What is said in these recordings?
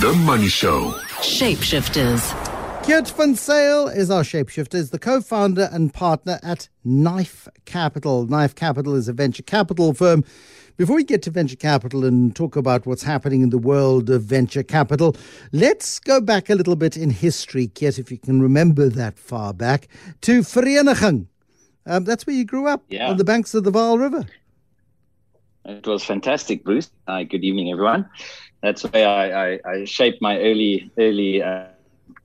The Money Show. Shapeshifters. Keet van Zyl is our shapeshifter, is the co-founder and partner at Knife Capital. Knife Capital is a venture capital firm. Before we get to venture capital and talk about what's happening in the world of venture capital, let's go back a little bit in history, Geert, if you can remember that far back, to Vereniging. Um, that's where you grew up, Yeah. on the banks of the Vaal River. It was fantastic, Bruce. Hi, good evening, everyone. That's where I, I, I shaped my early early uh,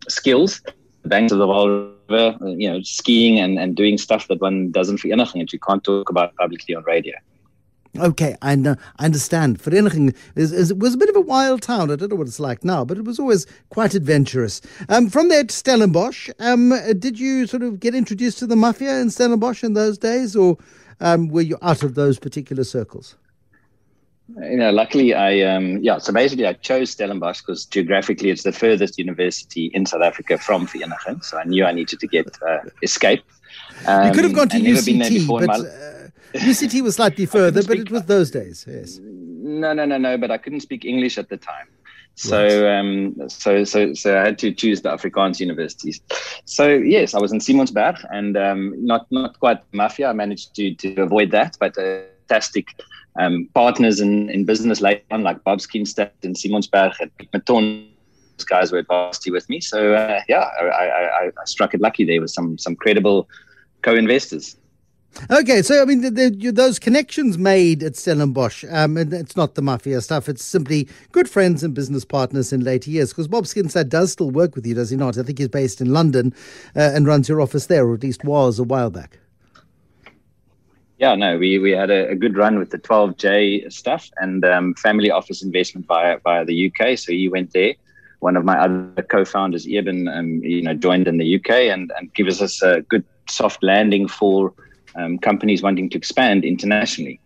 skills. The banks of the Vaal River, you know, skiing and, and doing stuff that one doesn't vereniging that you can't talk about publicly on radio. Okay, I know, I understand. Vereniging is, is, was a bit of a wild town. I don't know what it's like now, but it was always quite adventurous. Um, from there to Stellenbosch, um, did you sort of get introduced to the mafia in Stellenbosch in those days, or um, were you out of those particular circles? You know, luckily, I um, yeah. So basically, I chose Stellenbosch because geographically, it's the furthest university in South Africa from Vereniging. So I knew I needed to get uh, escape. Um, you could have gone to I'd been there UCT, before but my- uh, UCT was slightly further, but it was those days, yes. No, no, no, no. But I couldn't speak English at the time. So, um, so, so, so I had to choose the Afrikaans universities. So, yes, I was in Simonsberg, and um, not not quite mafia. I managed to to avoid that, but uh, fantastic um, partners in, in business later on, like Bob Skinstad and Simonsberg and Maton. Those guys were at with me. So, uh, yeah, I, I, I, struck it lucky there with some some credible co-investors. Okay, so I mean, the, the, those connections made at Stellenbosch, um, and it's not the mafia stuff. It's simply good friends and business partners in later years. Because Bob Skinstad does still work with you, does he not? I think he's based in London uh, and runs your office there, or at least was a while back. Yeah, no, we, we had a, a good run with the 12J stuff and um, family office investment via via the UK. So he went there. One of my other co-founders, Eben, um, you know, joined in the UK and and gives us a good soft landing for um, companies wanting to expand internationally.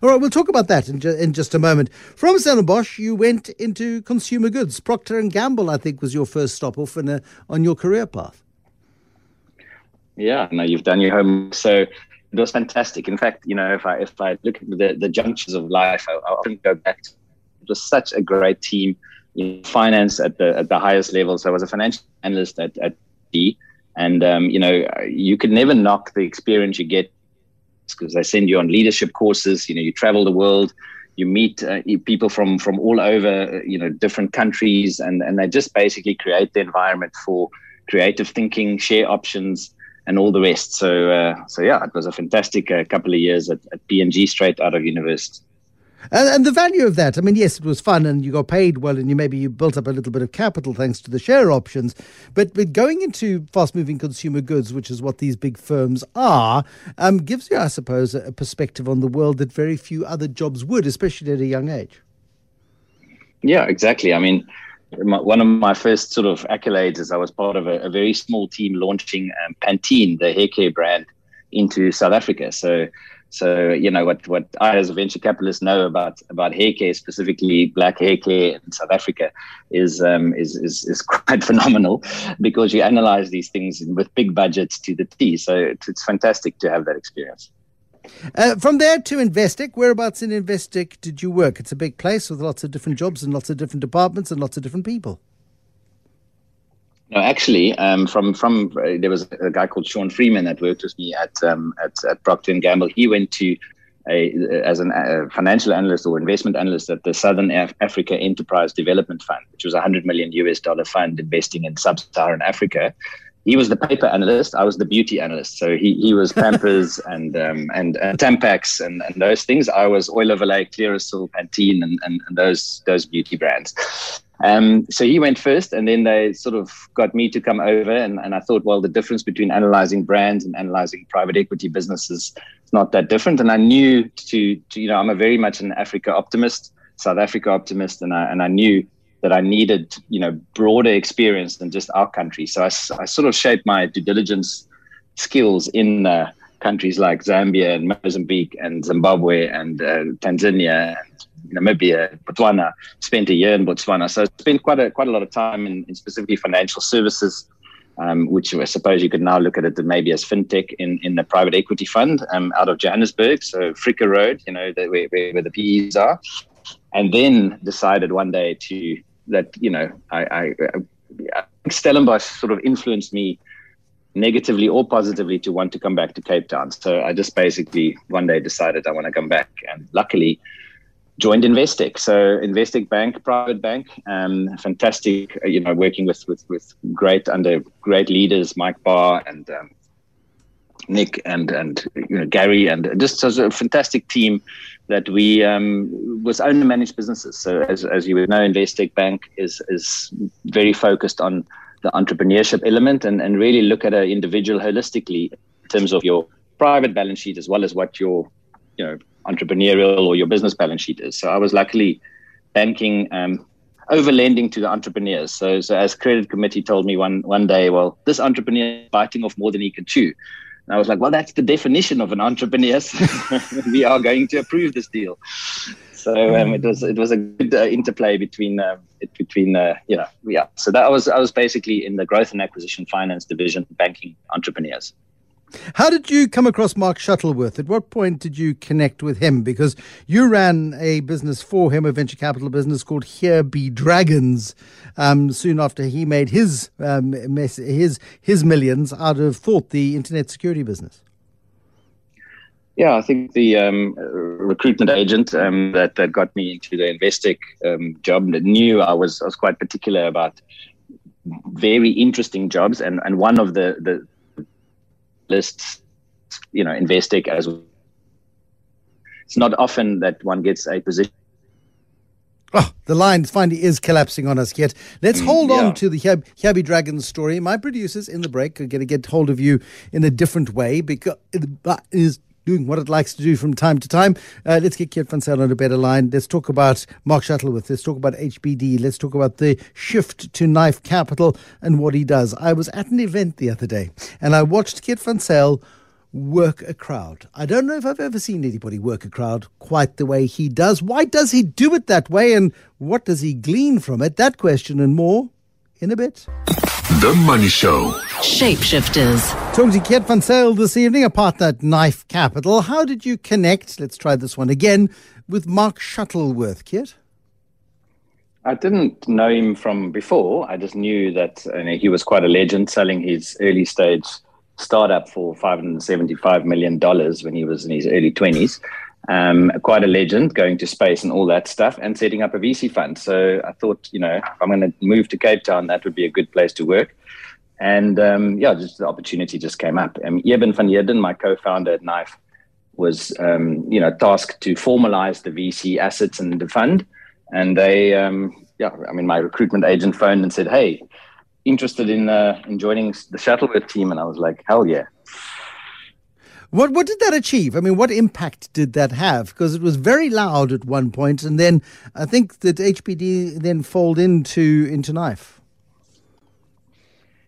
All right, we'll talk about that in, ju- in just a moment. From Stellenbosch, you went into consumer goods. Procter and Gamble, I think, was your first stop off in a, on your career path. Yeah, no, you've done your homework. So it was fantastic. In fact, you know, if I if I look at the, the junctures of life, I, I often go back to it was such a great team in finance at the at the highest level. So I was a financial analyst at at B, and um, you know, you could never knock the experience you get because they send you on leadership courses. You know, you travel the world. You meet uh, people from from all over, uh, you know, different countries, and and they just basically create the environment for creative thinking, share options, and all the rest. So, uh, so yeah, it was a fantastic uh, couple of years at, at P&G straight out of university. And, and the value of that, I mean, yes, it was fun and you got paid well and you maybe you built up a little bit of capital thanks to the share options. But, but going into fast moving consumer goods, which is what these big firms are, um, gives you, I suppose, a, a perspective on the world that very few other jobs would, especially at a young age. Yeah, exactly. I mean, my, one of my first sort of accolades is I was part of a, a very small team launching um, Pantene, the hair care brand, into South Africa. So, so you know what what I as a venture capitalist know about about hair care, specifically black hair care in South Africa, is um, is, is is quite phenomenal because you analyze these things with big budgets to the T. So it's, it's fantastic to have that experience. Uh, from there to Investec, whereabouts in Investec did you work? It's a big place with lots of different jobs and lots of different departments and lots of different people. No, actually, um, from from uh, there was a guy called Sean Freeman that worked with me at um, at, at Procter and Gamble. He went to a as a uh, financial analyst or investment analyst at the Southern Af- Africa Enterprise Development Fund, which was a hundred million US dollar fund investing in sub-Saharan Africa. He was the paper analyst. I was the beauty analyst. So he, he was Pampers and um, and, and Tampax and, and those things. I was Oil of Olay, Clearasil, Pantene, and, and, and those those beauty brands. Um, so he went first, and then they sort of got me to come over. And, and I thought, well, the difference between analyzing brands and analyzing private equity businesses is not that different. And I knew to, to you know, I'm a very much an Africa optimist, South Africa optimist, and I and I knew that I needed, you know, broader experience than just our country. So I, I sort of shaped my due diligence skills in uh, countries like Zambia and Mozambique and Zimbabwe and uh, Tanzania and Namibia, Botswana. Spent a year in Botswana, so I spent quite a quite a lot of time in, in specifically financial services, um, which I suppose you could now look at it maybe as fintech in, in the private equity fund um, out of Johannesburg, so Fricker Road, you know, the, where, where the PEs are, and then decided one day to that you know I, I, I Stellenbosch sort of influenced me negatively or positively to want to come back to Cape Town. So I just basically one day decided I want to come back, and luckily joined Investec. So Investec Bank, private bank, um, fantastic. You know, working with with with great under great leaders, Mike Barr and um, Nick and and you know, Gary, and just as a fantastic team that we um, was owner managed businesses. So as as you would know, Investec Bank is is very focused on the entrepreneurship element and, and really look at an individual holistically in terms of your private balance sheet as well as what your you know entrepreneurial or your business balance sheet is. So I was luckily banking um, over lending to the entrepreneurs. So, so as credit committee told me one one day, well, this entrepreneur is biting off more than he can chew. And I was like, well, that's the definition of an entrepreneur. we are going to approve this deal. So um, it was it was a good uh, interplay between uh, between uh, you know yeah. So that was I was basically in the growth and acquisition finance division, banking entrepreneurs. How did you come across Mark Shuttleworth? At what point did you connect with him? Because you ran a business for him, a venture capital business called Here Be Dragons. Um, soon after he made his um, mess, his his millions out of Thawte, the internet security business. Yeah, I think the um, recruitment agent um, that that got me into the Investec um, job knew I was I was quite particular about very interesting jobs, and and one of the the lists, you know, Investec as well. It's not often that one gets a position. Oh, the line finally is collapsing on us yet. Let's mm, hold yeah. on to the Here Be Dragons story. My producers in the break are going to get hold of you in a different way because it is doing what it likes to do from time to time. Uh, let's get Keet van on a better line. Let's talk about Mark Shuttleworth. Let's talk about HBD. Let's talk about the shift to knife capital and what he does. I was at an event the other day and I watched Keet van work a crowd. I don't know if I've ever seen anybody work a crowd quite the way he does. Why does he do it that way and what does he glean from it? That question and more in a bit. The Money Show. Shapeshifters. Talking to Keet Van Zyl this evening, apart that Knife Capital. How did you connect? Let's try this one again with Mark Shuttleworth, Kit. I didn't know him from before. I just knew that you know, he was quite a legend selling his early stage startup for $575 million when he was in his early 20s um, quite a legend going to space and all that stuff and setting up a VC fund. So I thought, you know, if I'm going to move to Cape Town, that would be a good place to work. And um, yeah, just the opportunity just came up. Um, Eben van Heerden, my co-founder at Knife, was um, you know tasked to formalize the VC assets and the fund. And they, um, yeah, I mean, my recruitment agent phoned and said, "Hey, interested in uh, in joining the Shuttleworth team?" And I was like, "Hell yeah!" What what did that achieve? I mean, what impact did that have? Because it was very loud at one point, and then I think that HBD then fold into into knife.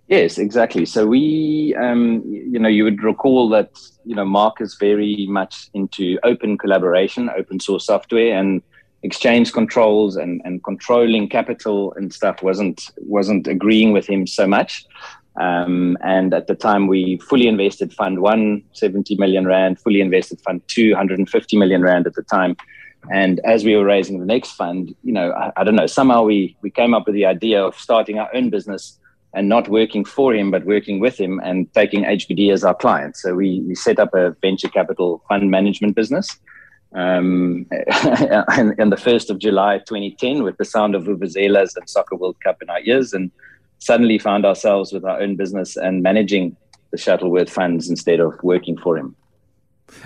Yes, exactly. So we, um, you know, you would recall that you know Mark is very much into open collaboration, open source software, and exchange controls and, and controlling capital and stuff wasn't wasn't agreeing with him so much. Um, and at the time, we fully invested Fund One, 70 million Rand, fully invested Fund Two, 150 million Rand at the time. And as we were raising the next fund, you know, I, I, don't know, somehow we, we came up with the idea of starting our own business and not working for him, but working with him and taking HBD as our client. So we, we set up a venture capital fund management business. Um, and, and the 1st of July 2010 with the sound of Vuvuzelas and Soccer World Cup in our ears. And suddenly found ourselves with our own business and managing the Shuttleworth funds instead of working for him.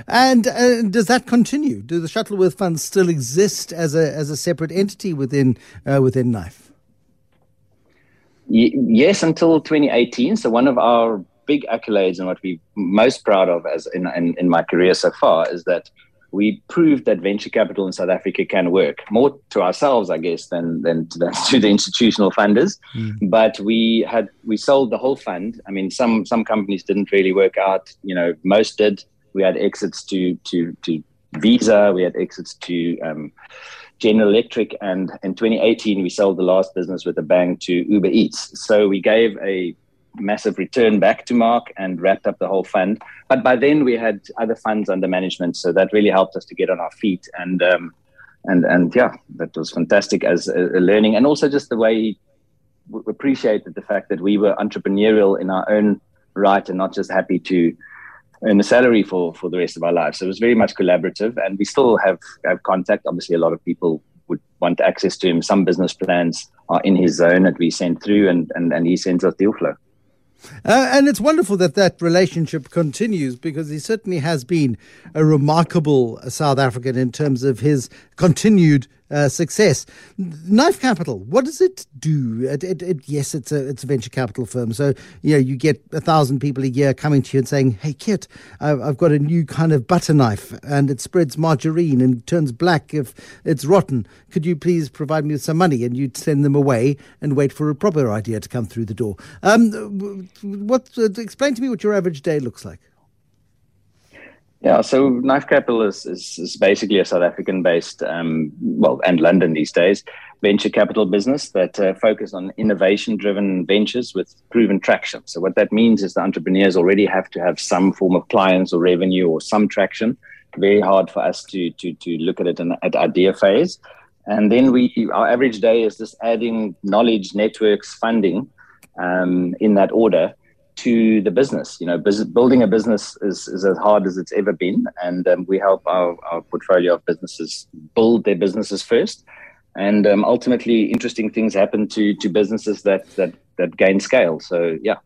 And uh, does that continue? Do the Shuttleworth funds still exist as a as a separate entity within uh, within Knife? Y- yes, until 2018. So one of our big accolades and what we're most proud of as in, in, in my career so far is that we proved that venture capital in South Africa can work more to ourselves, I guess, than than to the, to the institutional funders. Mm. But we had we sold the whole fund. I mean, some some companies didn't really work out. You know, most did. We had exits to to to Visa. We had exits to um, General Electric, and in 2018 we sold the last business with a bang to Uber Eats. So we gave a massive return back to Mark and wrapped up the whole fund. But by then we had other funds under management, so that really helped us to get on our feet and um, and and yeah, that was fantastic as a, a learning, and also just the way he appreciated the fact that we were entrepreneurial in our own right and not just happy to earn a salary for for the rest of our lives. So it was very much collaborative, and we still have have contact. Obviously, a lot of people would want access to him. Some business plans are in his zone that we send through, and and, and he sends us deal flow. Uh, and it's wonderful that that relationship continues because he certainly has been a remarkable South African in terms of his continued uh, success. Knife Capital, what does it do? It, it, it, yes, it's a it's a venture capital firm, so you know you get a thousand people a year coming to you and saying, "Hey, Keet, I've got a new kind of butter knife, and it spreads margarine and turns black if it's rotten. Could you please provide me with some money?" And you'd send them away and wait for a proper idea to come through the door. Um, what? Uh, explain to me what your average day looks like. Yeah, so Knife Capital is, is, is basically a South African based, um, well, and London these days, venture capital business that uh, focus on innovation driven ventures with proven traction. So, what that means is the entrepreneurs already have to have some form of clients or revenue or some traction. Very hard for us to, to, to look at it in, at idea phase. And then we, our average day is just adding knowledge, networks, funding um, in that order to the business. You know, building a business is, is as hard as it's ever been, and um, we help our, our portfolio of businesses build their businesses first, and um, ultimately, interesting things happen to to businesses that that that gain scale. So, yeah.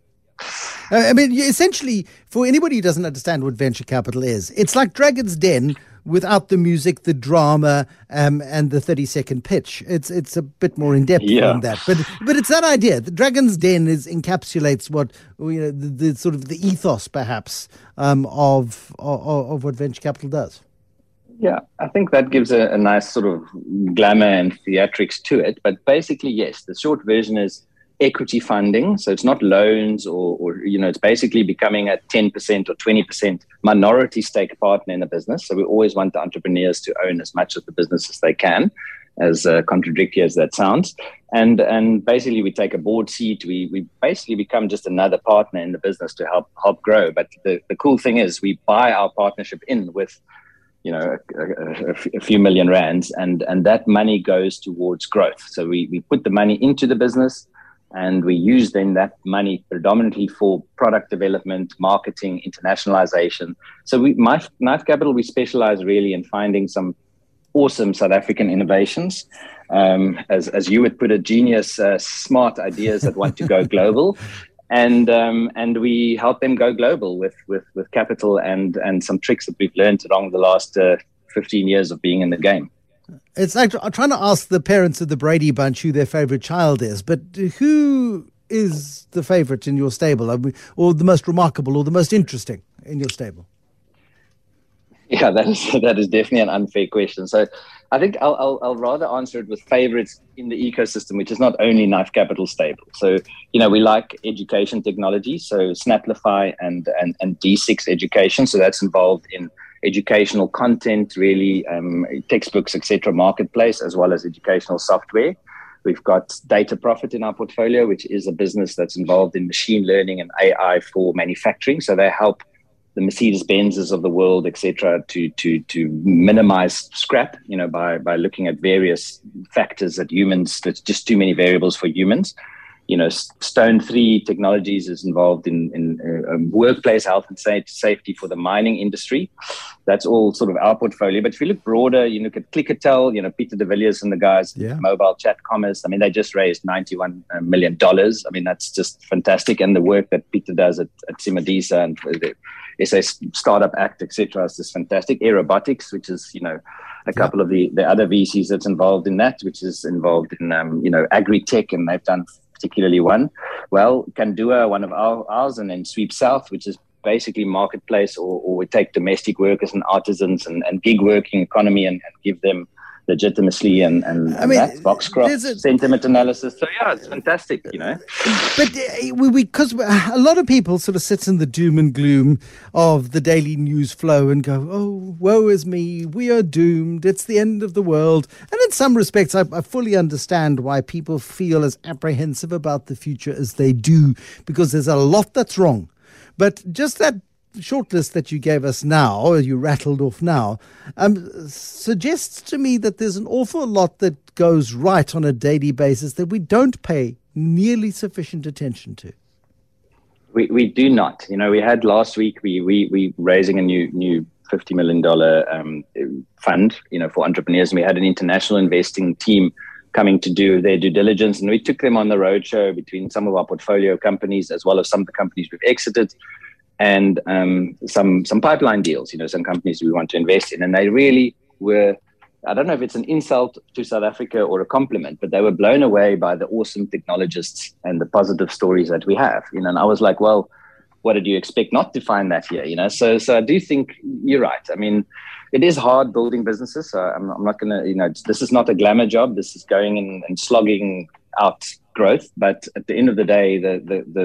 Uh, I mean, essentially, for anybody who doesn't understand what venture capital is, it's like Dragon's Den without the music, the drama, um, and the thirty-second pitch. It's it's a bit more in depth yeah. than that, but but it's that idea. The Dragon's Den is encapsulates what you know the, the sort of the ethos, perhaps, um, of, of, of what venture capital does. Yeah, I think that gives a, a nice sort of glamour and theatrics to it. But basically, yes, the short version is equity funding. So it's not loans or, or, you know, it's basically becoming a 10% or 20% minority stake partner in the business. So we always want the entrepreneurs to own as much of the business as they can, as uh, contradictory as that sounds. And, and basically we take a board seat. We, we basically become just another partner in the business to help, help grow. But the, the cool thing is we buy our partnership in with you know a, a, a, few million rands and and that money goes towards growth so we, we put the money into the business and we use then that money predominantly for product development, marketing, internationalization. So we, Knife, Knife Capital, we specialize really in finding some awesome South African innovations. Um, as, as you would put it, genius, uh, smart ideas that want to go global. And, um, and we help them go global with, with, with capital and, and some tricks that we've learned along the last uh, 15 years of being in the game. It's like I'm trying to ask the parents of the Brady Bunch who their favorite child is, but who is the favorite in your stable, or the most remarkable, or the most interesting in your stable? Yeah, that is that is definitely an unfair question. So, I think I'll, I'll, I'll rather answer it with favorites in the ecosystem, which is not only Knife Capital stable. So, you know, we like education technology, so Snapplify and and and D6 education. So that's involved in educational content, really um, textbooks, etc., marketplace, as well as educational software. We've got DataProphet in our portfolio, which is a business that's involved in machine learning and AI for manufacturing. So they help the Mercedes Benzes of the world, etc., to to to minimize scrap, you know, by by looking at various factors that humans. There's just too many variables for humans you know, Stone Three Technologies is involved in, in uh, um, workplace health and safety for the mining industry. That's all sort of our portfolio. But if you look broader, you look at Clickatell, you know, Peter de Villiers and the guys, yeah. mobile chat commerce. I mean, they just raised $91 uh. I mean, that's just fantastic. And the work that Peter does at, at SiMODiSA and the SA Startup Act, etc., is just fantastic. Aerobotics, which is, you know, a couple yeah. of the, the other VCs that's involved in that, which is involved in, um, you know, agri-tech, and they've done particularly one. Well, Kandua, one of our, ours, and then Sweep South, which is basically marketplace, or, or we take domestic workers and artisans and, and gig working economy and, and give them legitimacy and, and, I mean, that Foxcroft a, sentiment analysis. So yeah, it's fantastic, you know. But uh, we because a lot of people sort of sit in the doom and gloom of the daily news flow and go, "Oh, woe is me, we are doomed. It's the end of the world." And in some respects, I, I fully understand why people feel as apprehensive about the future as they do because there's a lot that's wrong. But just that shortlist that you gave us now, or you rattled off now, um, suggests to me that there's an awful lot that goes right on a daily basis that we don't pay nearly sufficient attention to. We, we do not. You know, we had last week, we, we, we raising a new, new $50 million um, fund, you know, for entrepreneurs. And we had an international investing team coming to do their due diligence. And we took them on the roadshow between some of our portfolio companies as well as some of the companies we've exited and um, some some pipeline deals. You know, some companies we want to invest in, and they really were. I don't know if it's an insult to South Africa or a compliment, but they were blown away by the awesome technologists and the positive stories that we have. You know, and I was like, well, what did you expect not to find that here? You know, so so I do think you're right. I mean, it is hard building businesses. So I'm, I'm not to, you know, this is not a glamour job. This is going in and slogging out growth. But at the end of the day, the the the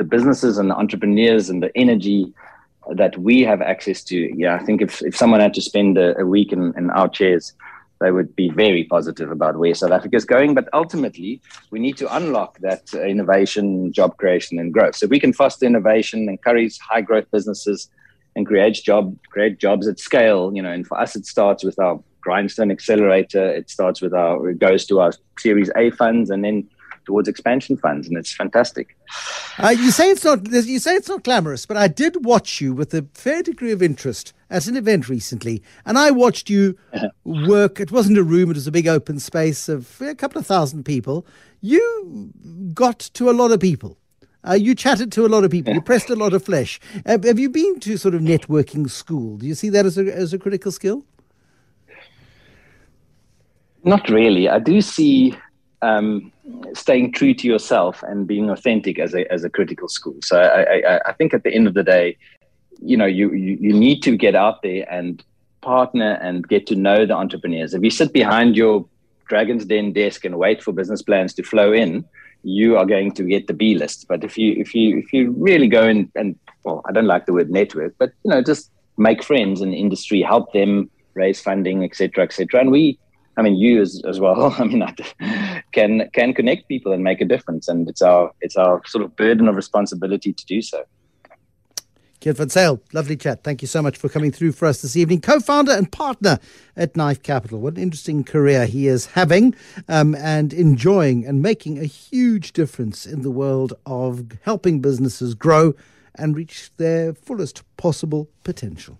the businesses and the entrepreneurs and the energy that we have access to, yeah, I think if, if someone had to spend a, a week in, in our chairs, they would be very positive about where South Africa is going. But ultimately, we need to unlock that uh, innovation, job creation, and growth. So we can foster innovation, encourage high growth businesses, and create job create jobs at scale. You know, and for us, it starts with our grindstone accelerator. It starts with our it goes to our Series A funds, and then towards expansion funds, and it's fantastic. Uh, you say it's not you say it's not glamorous, but I did watch you with a fair degree of interest at an event recently, and I watched you work. It wasn't a room; it was a big open space of a couple of thousand people. You got to a lot of people. Uh, you chatted to a lot of people. You pressed a lot of flesh. Uh, have you been to sort of networking school? Do you see that as a as a critical skill? Not really. I do see um, staying true to yourself and being authentic as a as a critical school. So I, I, I think at the end of the day, you know, you, you you need to get out there and partner and get to know the entrepreneurs. If you sit behind your Dragon's Den desk and wait for business plans to flow in, you are going to get the B list. But if you if you if you really go in and well, I don't like the word network, but you know, just make friends in the industry, help them raise funding, etc., etc. And we I mean, you as, as well. I mean, can can connect people and make a difference, and it's our it's our sort of burden of responsibility to do so. Keet Van Zyl, lovely chat. Thank you so much for coming through for us this evening. Co-founder and partner at Knife Capital. What an interesting career he is having um, and enjoying and making a huge difference in the world of helping businesses grow and reach their fullest possible potential.